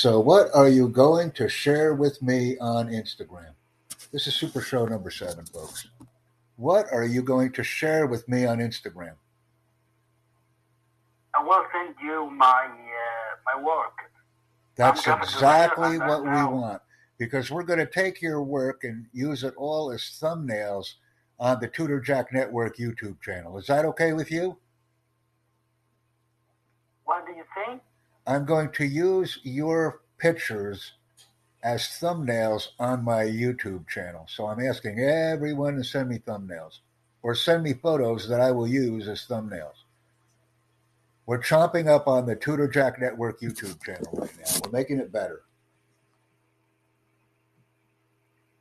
So, what are you going to share with me on Instagram? This is Super Show number seven, folks. What are you going to share with me on Instagram? I will send you my uh, my work. That's I'm coming to exactly what we want because we're going to take your work and use it all as thumbnails on the Tutor Jack Network YouTube channel. Is that okay with you? What do you think? I'm going to use your pictures as thumbnails on my YouTube channel. So I'm asking everyone to send me thumbnails or send me photos that I will use as thumbnails. We're chomping up on the Tutor Jack Network YouTube channel right now. We're making it better.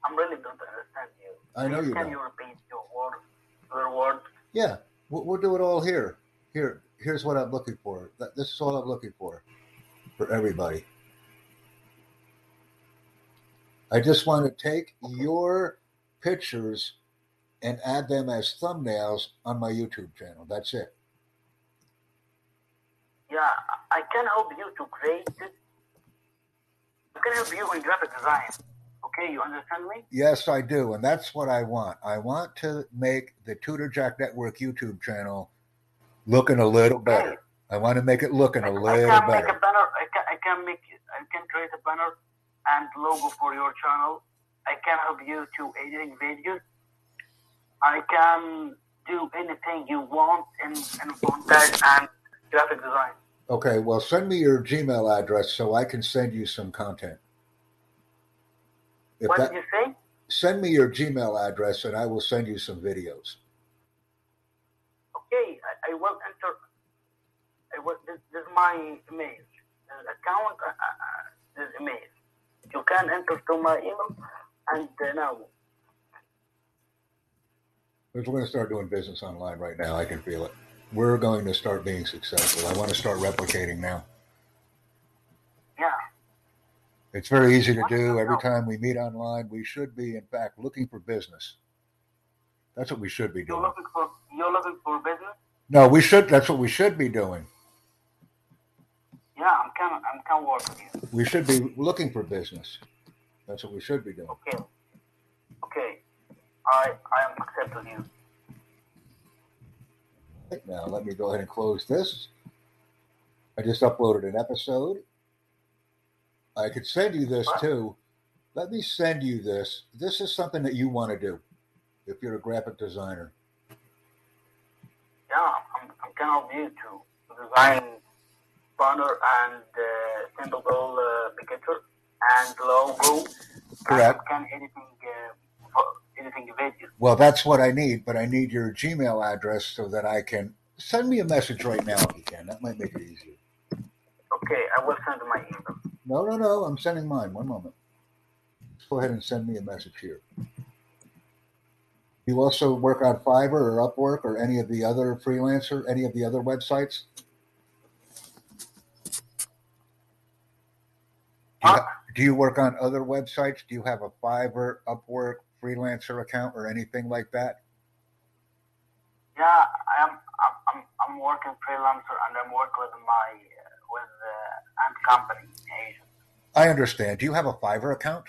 I'm really don't understand you. I know Please you Can don't. you repeat your word? Your word? Yeah, we'll, we'll do it all here. Here, here's what I'm looking for. Th- This is all I'm looking for for everybody. I just want to take your pictures and add them as thumbnails on my YouTube channel. That's it. Yeah, I can help you to create. I can help you in graphic design. Okay, you understand me? Yes, I do, and that's what I want. I want to make the Tutor Jack Network YouTube channel looking a little better. I want to make it looking a little can better. make a banner. I can, make. I can create a banner and logo for your channel. I can help you to editing videos. I can do anything you want in, in montage and graphic design. Okay, well, send me your Gmail address so I can send you some content. If what that, did you say? send me your Gmail address and I will send you some videos. Okay, I, I will enter. I will, this, this is my email account. Uh, this email. You can enter to my email, and uh, now we're going to start doing business online right now. I can feel it. We're going to start being successful. I want to start replicating now. yeah. It's very easy to do. Every time we meet online, we should be, in fact, looking for business. That's what we should be You're doing. looking for you're looking for business. No, we should. That's what we should be doing. Yeah, I'm can I'm can work with you. We should be looking for business. That's what we should be doing. Okay. Okay. I I am accepting you. Right now, let me go ahead and close this. I just uploaded an episode. I could send you this too. Let me send you this. This is something that you want to do if you're a graphic designer. Yeah, I'm I'm can help you to design banner and uh, simple uh, picture and logo. Correct. And can anything uh, anything video. Well, that's what I need, but I need your Gmail address so that I can send me a message right now if you can. That might make it easier. Okay, I will send my email. No, no, no. I'm sending mine. One moment. Just go ahead and send me a message here. You also work on Fiverr or Upwork or any of the other freelancer, any of the other websites? Do you, do you work on other websites? Do you have a Fiverr, Upwork, freelancer account or anything like that? Yeah, I am. I'm, I'm, I'm working freelancer and I'm working with my uh, with uh, and company agent. I understand. Do you have a Fiverr account?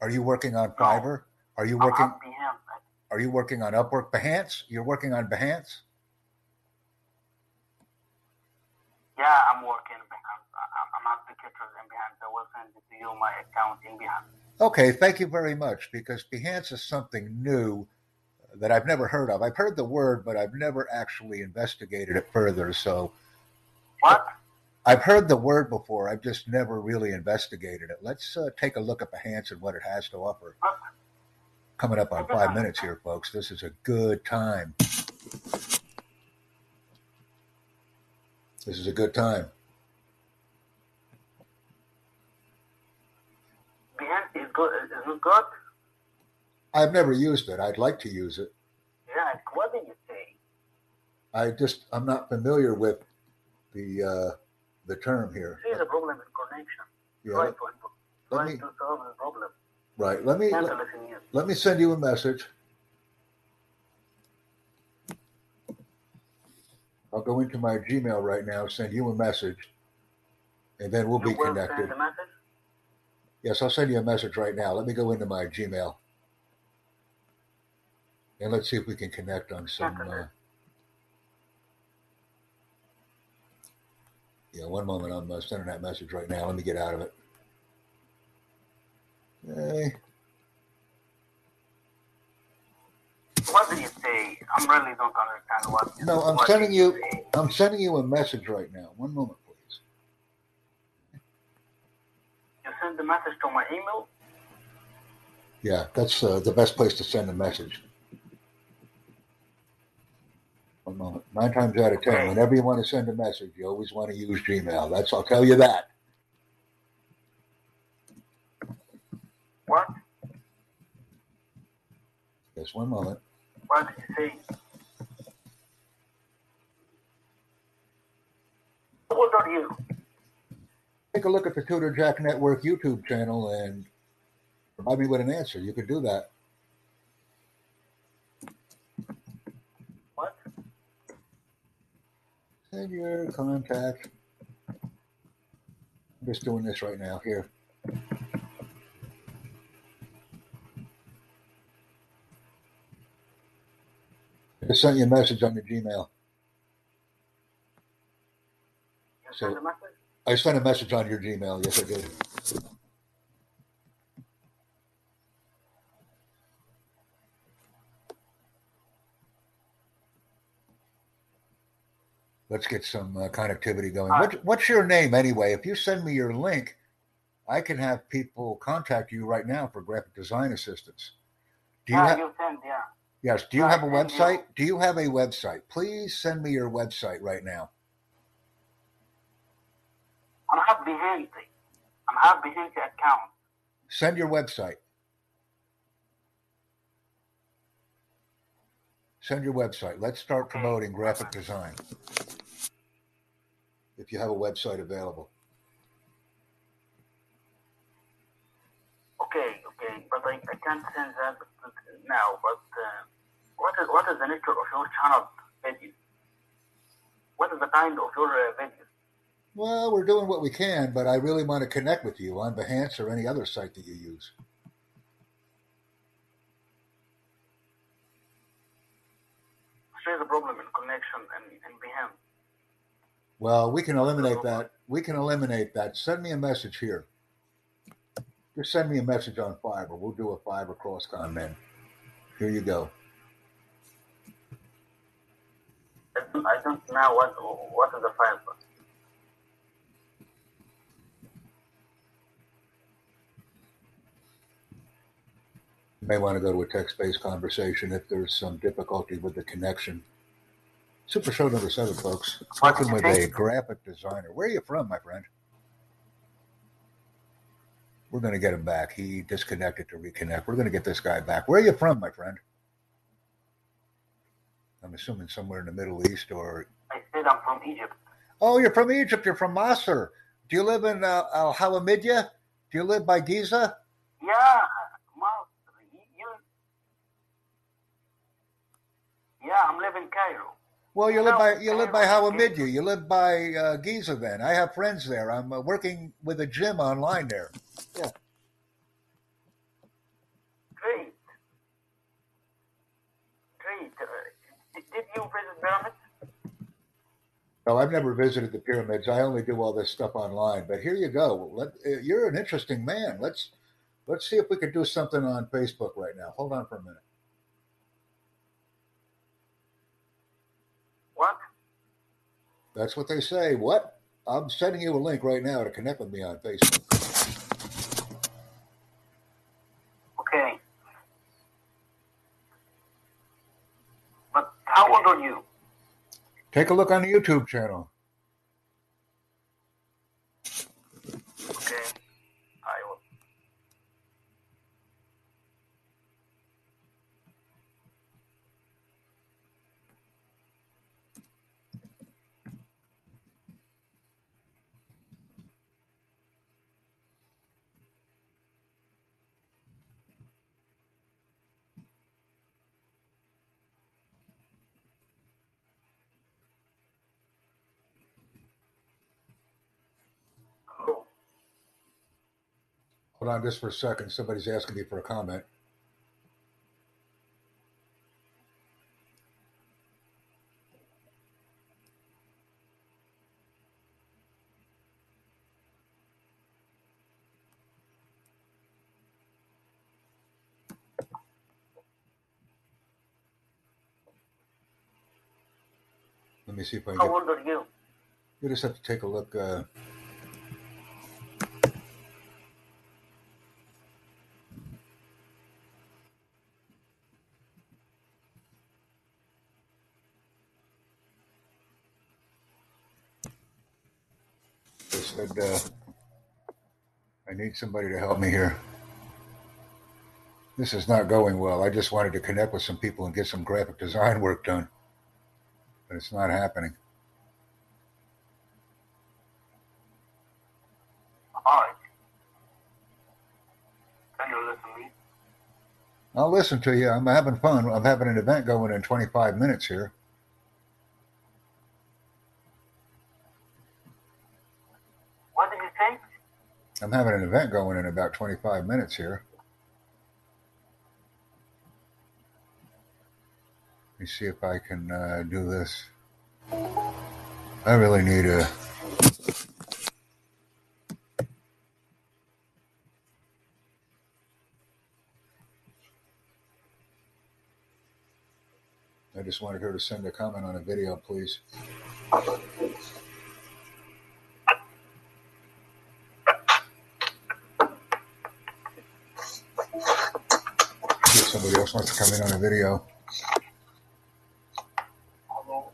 Are you working on Fiverr? Are you working? Are you working on Upwork? Behance? You're working on Behance? Yeah, I'm working behind. I'm, I'm not in behind. I will send it to you my account in behind. Okay, thank you very much because Behance is something new that I've never heard of. I've heard the word, but I've never actually investigated it further. So What? I've heard the word before. I've just never really investigated it. Let's uh, take a look at Behance and what it has to offer. What? Coming up on five minutes here, folks. This is a good time. This is a good time. Behance is good. Is it good? I've never used it. I'd like to use it. Yeah. What did you say? I just I'm not familiar with the uh, the term here. See the problem is connection. Yeah, Try to let me to solve the problem. right. Let me let, let me send you a message. I'll go into my Gmail right now, send you a message, and then we'll you be connected. Send the message. Yes, I'll send you a message right now. Let me go into my Gmail. And let's see if we can connect on some. Uh, yeah, one moment. I'm uh, sending that message right now. Let me get out of it. Hey, What do you say? I'm really don't understand what. no, I'm sending you. say. I'm sending you a message right now. One moment, please. You send the message to my email. Yeah, that's uh, the best place to send a message. One moment. Nine times out of ten, Okay. whenever you want to send a message, you always want to use Gmail. That's I'll tell you that. What? Just one moment. What did you say? How old are you? Take a look at the Tutor Jack Network YouTube channel and provide me with an answer. You could do that. What? Send your contact. I'm just doing this right now here. I just sent you a message on your Gmail. So- send the message? I sent a message on your Gmail. Yes, I did. Let's get some uh, connectivity going. What, what's your name anyway? If you send me your link, I can have people contact you right now for graphic design assistance. Do you yeah, have? you yeah. Yes. Do you have a website? Do you have a website? Please send me your website right now. I'm have Behance. I'm have Behance account. Send your website. Send your website. Let's start promoting graphic design. If you have a website available. Okay, okay, but I, I can't send that now. But uh, what is what is the nature of your channel video? What is the kind of your uh, video? Well, we're doing what we can, but I really want to connect with you on Behance or any other site that you use. There's a problem in connection in, in Behance. Well, we can eliminate that. We can eliminate that. Send me a message here. Just send me a message on Fiverr. We'll do a Fiverr crosscon then. Here you go. I don't, know what what is the file. You may want to go to a text-based conversation if there's some difficulty with the connection. Super show number seven, folks. Talking with a graphic designer. Where are you from, my friend? We're going to get him back. He disconnected to reconnect. We're going to get this guy back. Where are you from, my friend? I'm assuming somewhere in the Middle East or. I said I'm from Egypt. Oh, you're from Egypt. You're from Masr. Do you live in uh, Al Hawamidya? Do you live by Giza? Yeah, Ma, you, you. Yeah, I'm living in Cairo. Well, you live No, by you live by I don't You live by uh, Giza. Then I have friends there. I'm uh, working with a gym online there. Yeah. Great. Great. Uh, did, did you visit pyramids? No, I've never visited the pyramids. I only do all this stuff online. But here you go. Let, uh, you're an interesting man. Let's let's see if we can do something on Facebook right now. Hold on for a minute. What? That's what they say. What? I'm sending you a link right now to connect with me on Facebook. Okay. But how old are you? Take a look on the YouTube channel. Hold on just for a second. Somebody's asking me for a comment. Let me see if I can How get. old are you? You just have to take a look. Uh, they said uh, I need somebody to help me here. This is not going well. I just wanted to connect with some people and get some graphic design work done, but it's not happening. Alright. Can you listen to me? I'll listen to you. I'm having fun. I'm having an event going in 25 minutes here. Say? I'm having an event going in about 25 minutes here. Let me see if I can uh, do this. I really need a. I just wanted her to send a comment on a video, please. See if somebody else wants to come in on a video. Hello.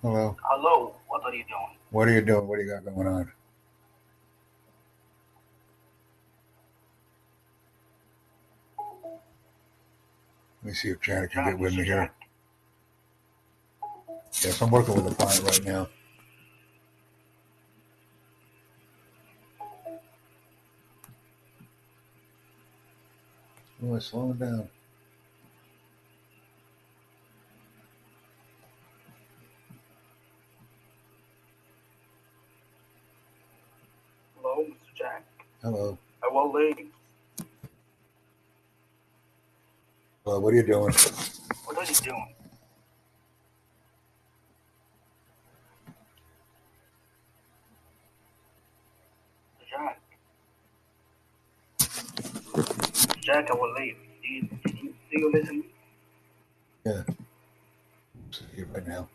Hello. Hello. What are you doing? What are you doing? What do you got going on? Let me see if Janet can get with me here. Yes, I'm working with a client right now. Oh, it's slowing down. Hello, Mr. Jack. Hello. I will leave. Hello, what are you doing? What are you doing? Jack. Jack, I will leave. Do you, do you, listen? Yeah. See you right now.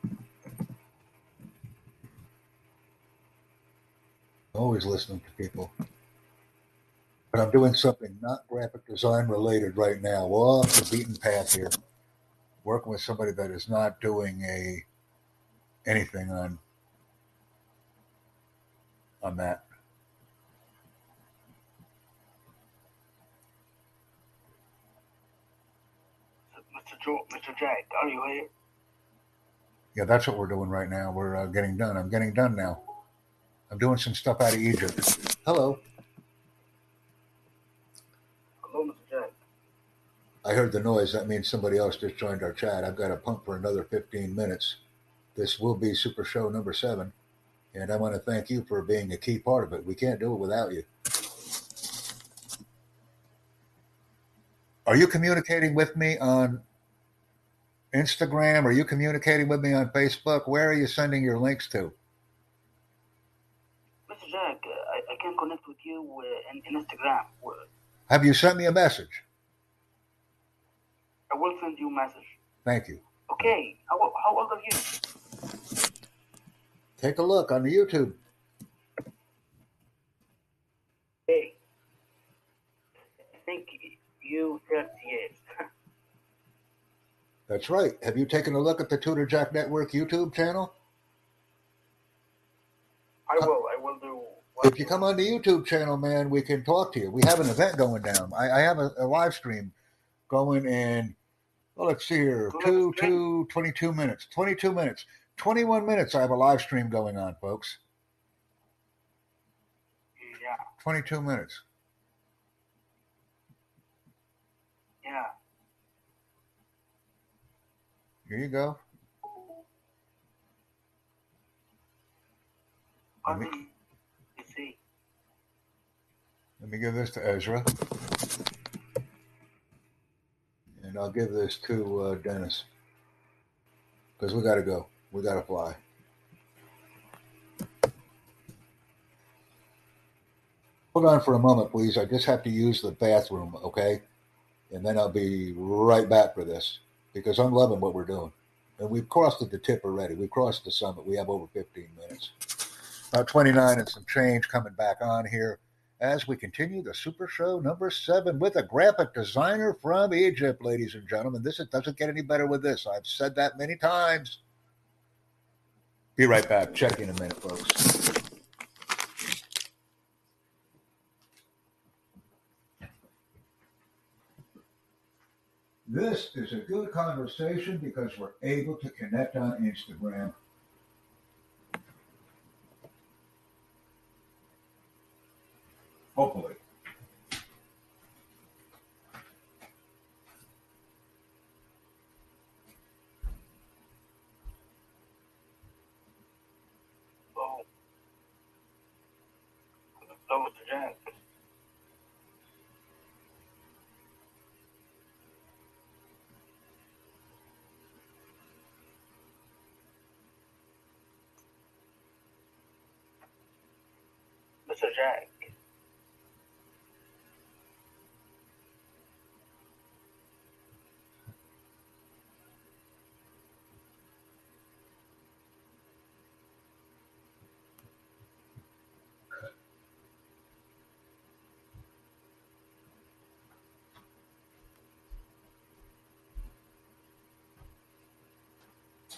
Always listening to people. But I'm doing something not graphic design related right now. Well, off the beaten path here. Working with somebody that is not doing a anything on on that. Mr. Mr. Jack, are you here? Yeah, that's what we're doing right now. We're uh, getting done. I'm getting done now. I'm doing some stuff out of Egypt. Hello. Hello, Mr. Jack. I heard the noise. That means somebody else just joined our chat. I've got to pump for another 15 minutes. This will be Super Show number seven. And I want to thank you for being a key part of it. We can't do it without you. Are you communicating with me on Instagram? Are you communicating with me on Facebook? Where are you sending your links to? Mr. Jack, I, I can connect with you uh, in, in Instagram. Have you sent me a message? I will send you a message. Thank you. Okay, how, how old are you? Take a look on the YouTube. Hey, I think you 30 years. That's right. Have you taken a look at the Tutor Jack Network YouTube channel? I will, I will do. If you come on the YouTube channel, man, we can talk to you. We have an event going down. I, I have a, a live stream going in, well, let's see here, two, two, 22 minutes, 22 minutes, 21 minutes. I have a live stream going on, folks. Yeah, 22 minutes. yeah. Here you go. Let see? Let me give this to Ezra. And I'll give this to uh, Dennis. Because we got to go. We got to fly. Hold on for a moment, please. I just have to use the bathroom, okay? And then I'll be right back for this because I'm loving what we're doing. And we've crossed at the tip already. We've crossed the summit. We have over 15 minutes. About 29 and some change coming back on here as we continue the Super Show number seven with a graphic designer from Egypt, ladies and gentlemen. This it doesn't get any better with this. I've said that many times. Be right back. Check in a minute, folks. This is a good conversation because we're able to connect on Instagram. Hopefully. So, so Mr. Jack, Mr. Jack,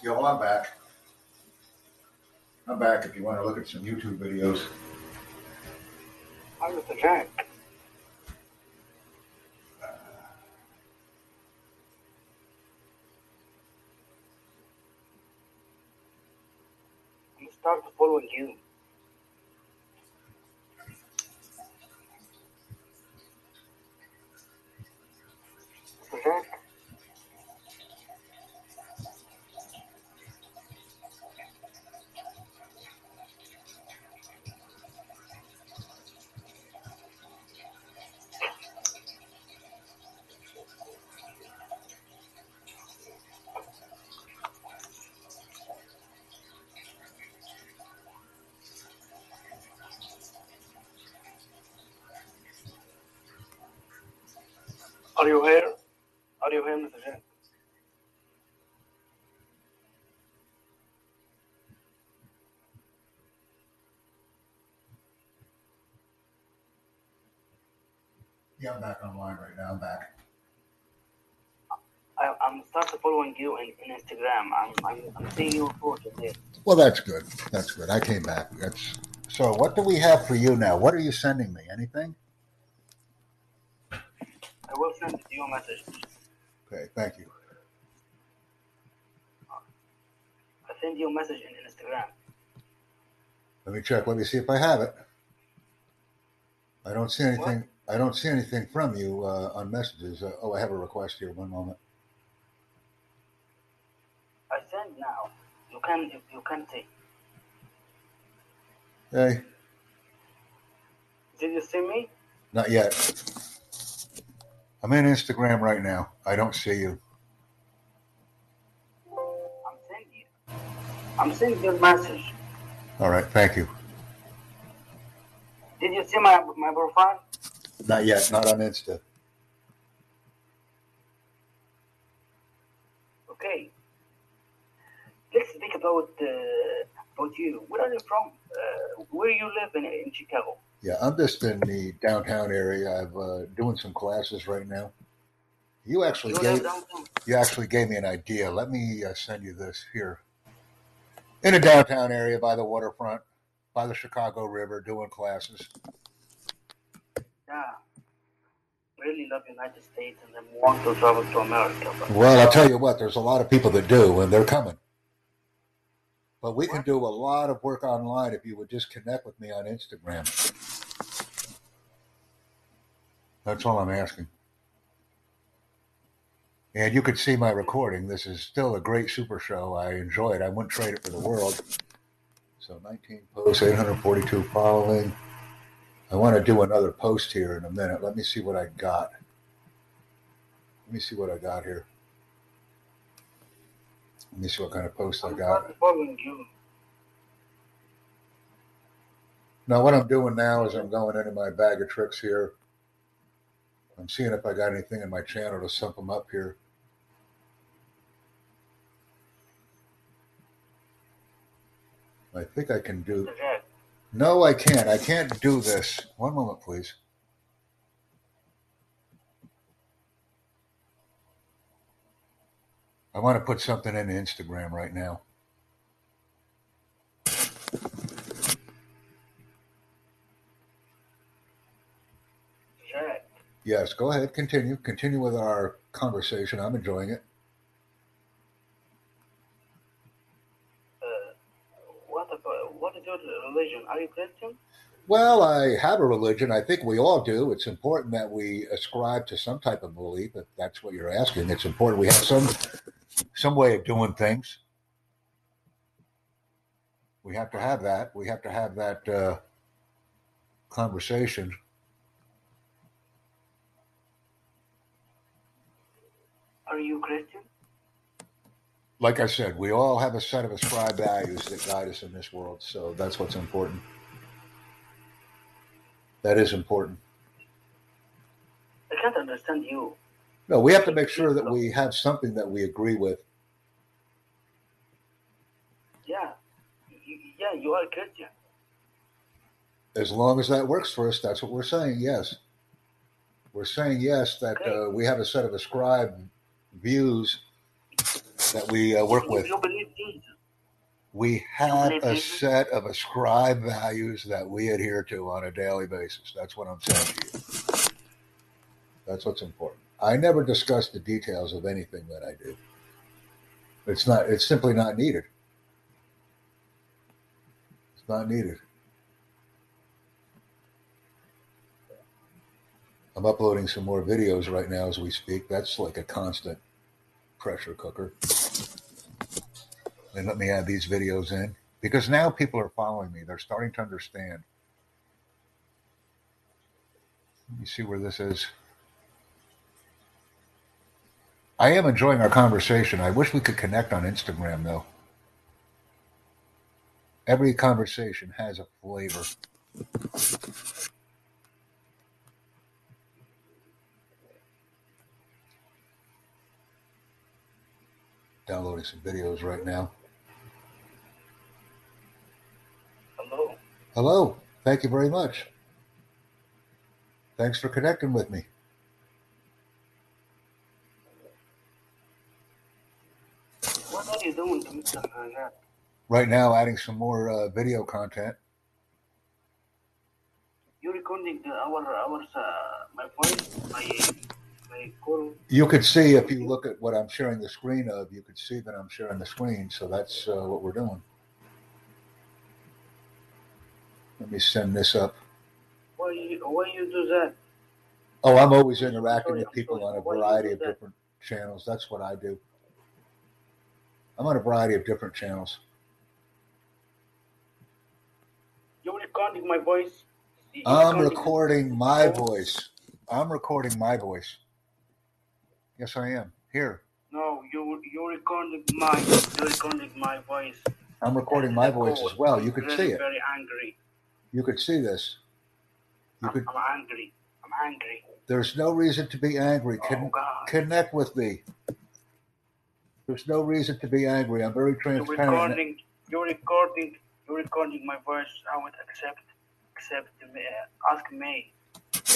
Yo, I'm back. I'm back if you want to look at some YouTube videos. Hi Mr. Jack. I'm gonna start following you. Mr. Jack, are you here? Are you here, Mr. Yeah, I'm back online right now. I'm back. I, I'm starting to following you in, in Instagram. I'm, I'm, I'm seeing your photos there. Well, that's good. That's good. I came back. That's so. What do we have for you now? What are you sending me? Anything? Will send you a message. Okay, thank you. I send you a message in Instagram. Let me check. Let me see if I have it. I don't see anything. I don't see anything from you uh, on messages. Uh, oh, I have a request here. One moment. I send now. You can you, you can see. Hey, Did you see me? not yet. I'm in Instagram right now. I don't see you. I'm sending you. I'm sending you a message. All right, thank you. Did you see my my profile? Not yet. Not on Insta. Okay. Let's speak about uh, about you. Where are you from? Uh, where do you live in in Chicago? Yeah, I'm just in the downtown area. I'm uh, doing some classes right now. You actually You gave you actually gave me an idea. Let me uh, send you this here. In a downtown area by the waterfront, by the Chicago River, doing classes. Yeah. Really love United States and then want to travel to America. Well, I'll tell you what, there's a lot of people that do, and they're coming. But we can do a lot of work online if you would just connect with me on Instagram. That's all I'm asking. And you could see my recording. This is still a great super show. I enjoy it. I wouldn't trade it for the world. So 19 posts, 842 following. I want to do another post here in a minute. Let me see what I got. Let me see what I got here. Let me see what kind of post I got. not following you. Now, what I'm doing now is I'm going into my bag of tricks here. I'm seeing if I got anything in my channel to sump them up here. I think I can do. No, I can't. I can't do this. One moment, please. I want to put something in Instagram right now. Jack, Yes, go ahead. Continue. Continue with our conversation. I'm enjoying it. uh, what about, what is your religion? Are you Christian? Well, I have a religion. I think we all do. It's important that we ascribe to some type of belief. If that's what you're asking, it's important we have some some way of doing things. We have to have that. We have to have that uh, conversation. Are you Christian? Like I said, we all have a set of ascribed values that guide us in this world. So that's what's important. That is important. I can't understand you. No, we have to make sure that we have something that we agree with. Yeah, yeah, you are Christian. As long as that works for us, that's what we're saying. Yes, we're saying yes that uh, we have a set of ascribed views that we uh, work with. You believe Jesus. We have a set of ascribed values that we adhere to on a daily basis. That's what I'm saying to you. That's what's important. I never discuss the details of anything that I do. It's not. It's simply not needed. It's not needed. I'm uploading some more videos right now as we speak. That's like a constant pressure cooker. And let me add these videos in because now people are following me. They're starting to understand. Let me see where this is. I am enjoying our conversation. I wish we could connect on Instagram though. Every conversation has a flavor. Downloading some videos right now. Hello. Hello. Thank you very much. Thanks for connecting with me. What are you doing to Mr. Jack? Right now, adding some more uh, video content. You're recording the, our our uh, my voice, my my call. You could see if you look at what I'm sharing the screen of, you could see that I'm sharing the screen. So that's uh, what we're doing. Let me send this up. Why you why you do that? Oh, I'm always interacting Sorry, with people sorry. on a variety of that? different channels. That's what I do. I'm on a variety of different channels. You're recording my voice? You I'm recording- recording my oh. voice. I'm recording my voice. Yes, I am. Here. No, you you're recording my you're recording my voice. I'm recording my voice as well. You can very, see it. Very angry. You could see this. You I'm, could. I'm angry. I'm angry. There's no reason to be angry. Oh Con- connect with me. There's no reason to be angry. I'm very transparent. You're recording. You're recording. You're recording my voice. I would accept. Accept. Me, uh, ask me.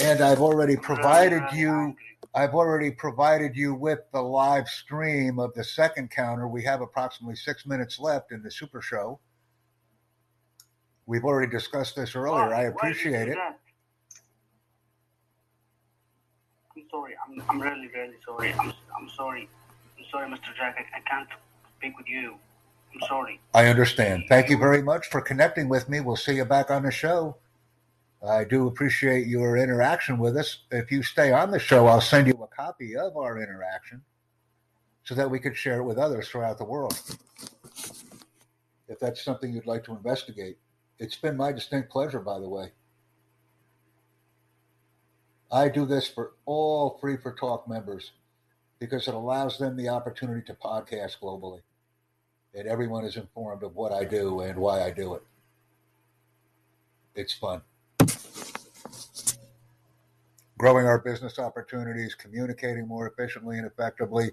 And I've already provided you angry. I've already provided you with the live stream of the second counter. We have approximately six minutes left in the super show. We've already discussed this earlier. Oh, why? I appreciate it. that? I'm sorry. I'm, I'm really, really sorry. I'm, I'm sorry. I'm sorry, Mr. Jack. I, I can't speak with you. I'm sorry. I understand. Thank you very much for connecting with me. We'll see you back on the show. I do appreciate your interaction with us. If you stay on the show, I'll send you a copy of our interaction so that we could share it with others throughout the world. If that's something you'd like to investigate, it's been my distinct pleasure, by the way. I do this for all Free for Talk members because it allows them the opportunity to podcast globally. And everyone is informed of what I do and why I do it. It's fun. Growing our business opportunities, communicating more efficiently and effectively.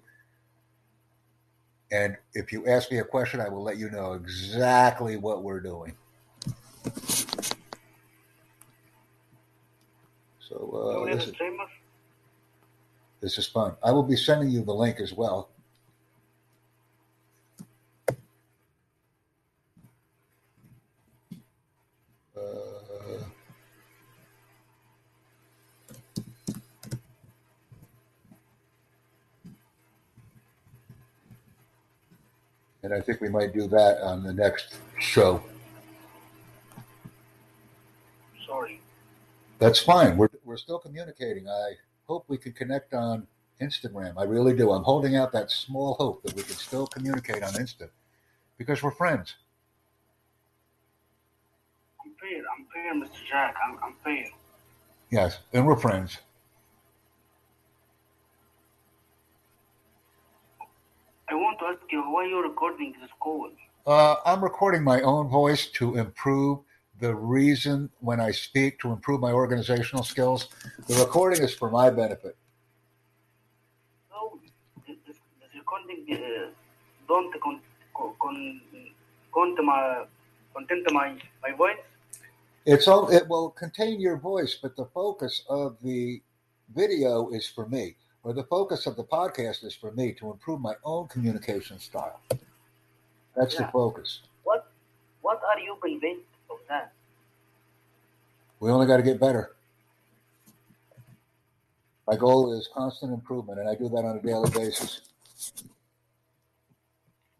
And if you ask me a question, I will let you know exactly what we're doing. So uh, this, is, this is fun. I will be sending you the link as well. Uh, and I think we might do that on the next show. Sorry. That's fine. We're we're still communicating. I hope we can connect on Instagram. I really do. I'm holding out that small hope that we can still communicate on Insta because we're friends. I'm fair. I'm fair, Mr. Jack. I'm, I'm fair. Yes, and we're friends. I want to ask you why you're recording this call. Uh, I'm recording my own voice to improve the reason when I speak to improve my organizational skills. The recording is for my benefit. So, this, this recording uh, don't con, con, con, my, content my, my voice? It's all, it will contain your voice, but the focus of the video is for me, or the focus of the podcast is for me to improve my own communication style. That's yeah. the focus. What What are you convinced We only got to get better. My goal is constant improvement, and I do that on a daily basis.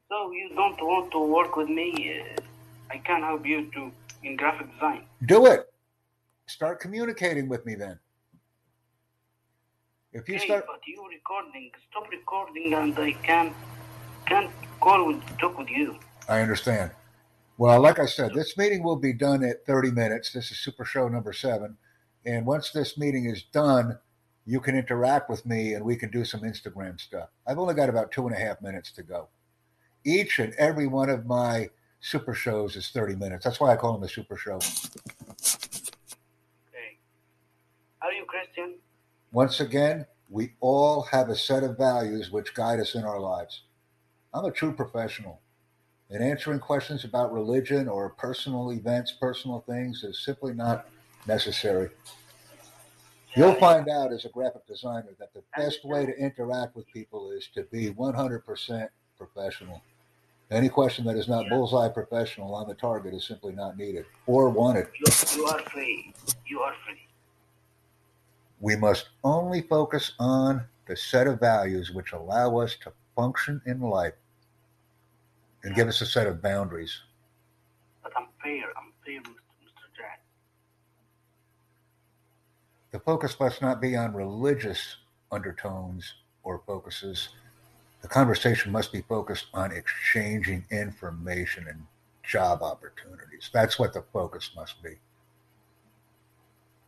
So you don't want to work with me? Uh, I can help you to in graphic design. Do it. Start communicating with me then. If you hey, start, but you recording. Stop recording, and I can can't call with talk with you. I understand. Well, like I said, this meeting will be done at 30 minutes. This is Super Show number seven. And once this meeting is done, you can interact with me and we can do some Instagram stuff. I've only got about two and a half minutes to go. Each and every one of my super shows is 30 minutes. That's why I call them a super show. Okay. Are you Christian? Once again, we all have a set of values which guide us in our lives. I'm a true professional. And answering questions about religion or personal events, personal things is simply not necessary. You'll find out as a graphic designer that the best way to interact with people is to be 100% professional. Any question that is not bullseye professional on the target is simply not needed or wanted. You are free. You are free. We must only focus on the set of values which allow us to function in life and give us a set of boundaries. But I'm fair. I'm fair, Mr. Jack. The focus must not be on religious undertones or focuses. The conversation must be focused on exchanging information and job opportunities. That's what the focus must be.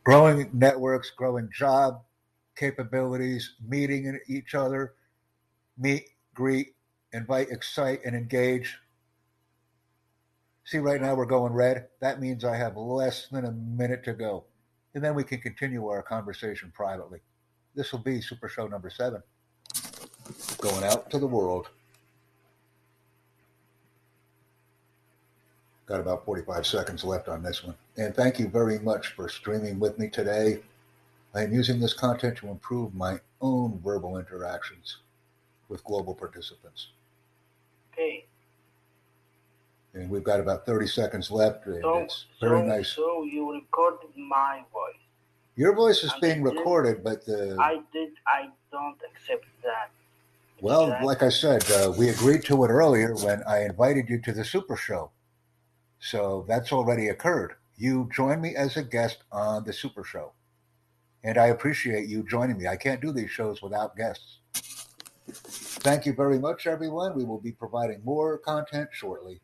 Growing networks, growing job capabilities, meeting each other, meet, greet, invite, excite, and engage. See, right now we're going red. That means I have less than a minute to go. And then we can continue our conversation privately. This will be Super Show number seven. Going out to the world. Got about 45 seconds left on this one. And thank you very much for streaming with me today. I am using this content to improve my own verbal interactions with global participants. Okay. And we've got about 30 seconds left. And so, it's very so, nice. So you recorded my voice. Your voice is And being recorded, but the I did. I don't accept that. well, like I said, uh, we agreed to it earlier when I invited you to the Super Show. So that's already occurred. You joined me as a guest on the Super Show, and I appreciate you joining me. I can't do these shows without guests. Thank you very much, everyone. We will be providing more content shortly.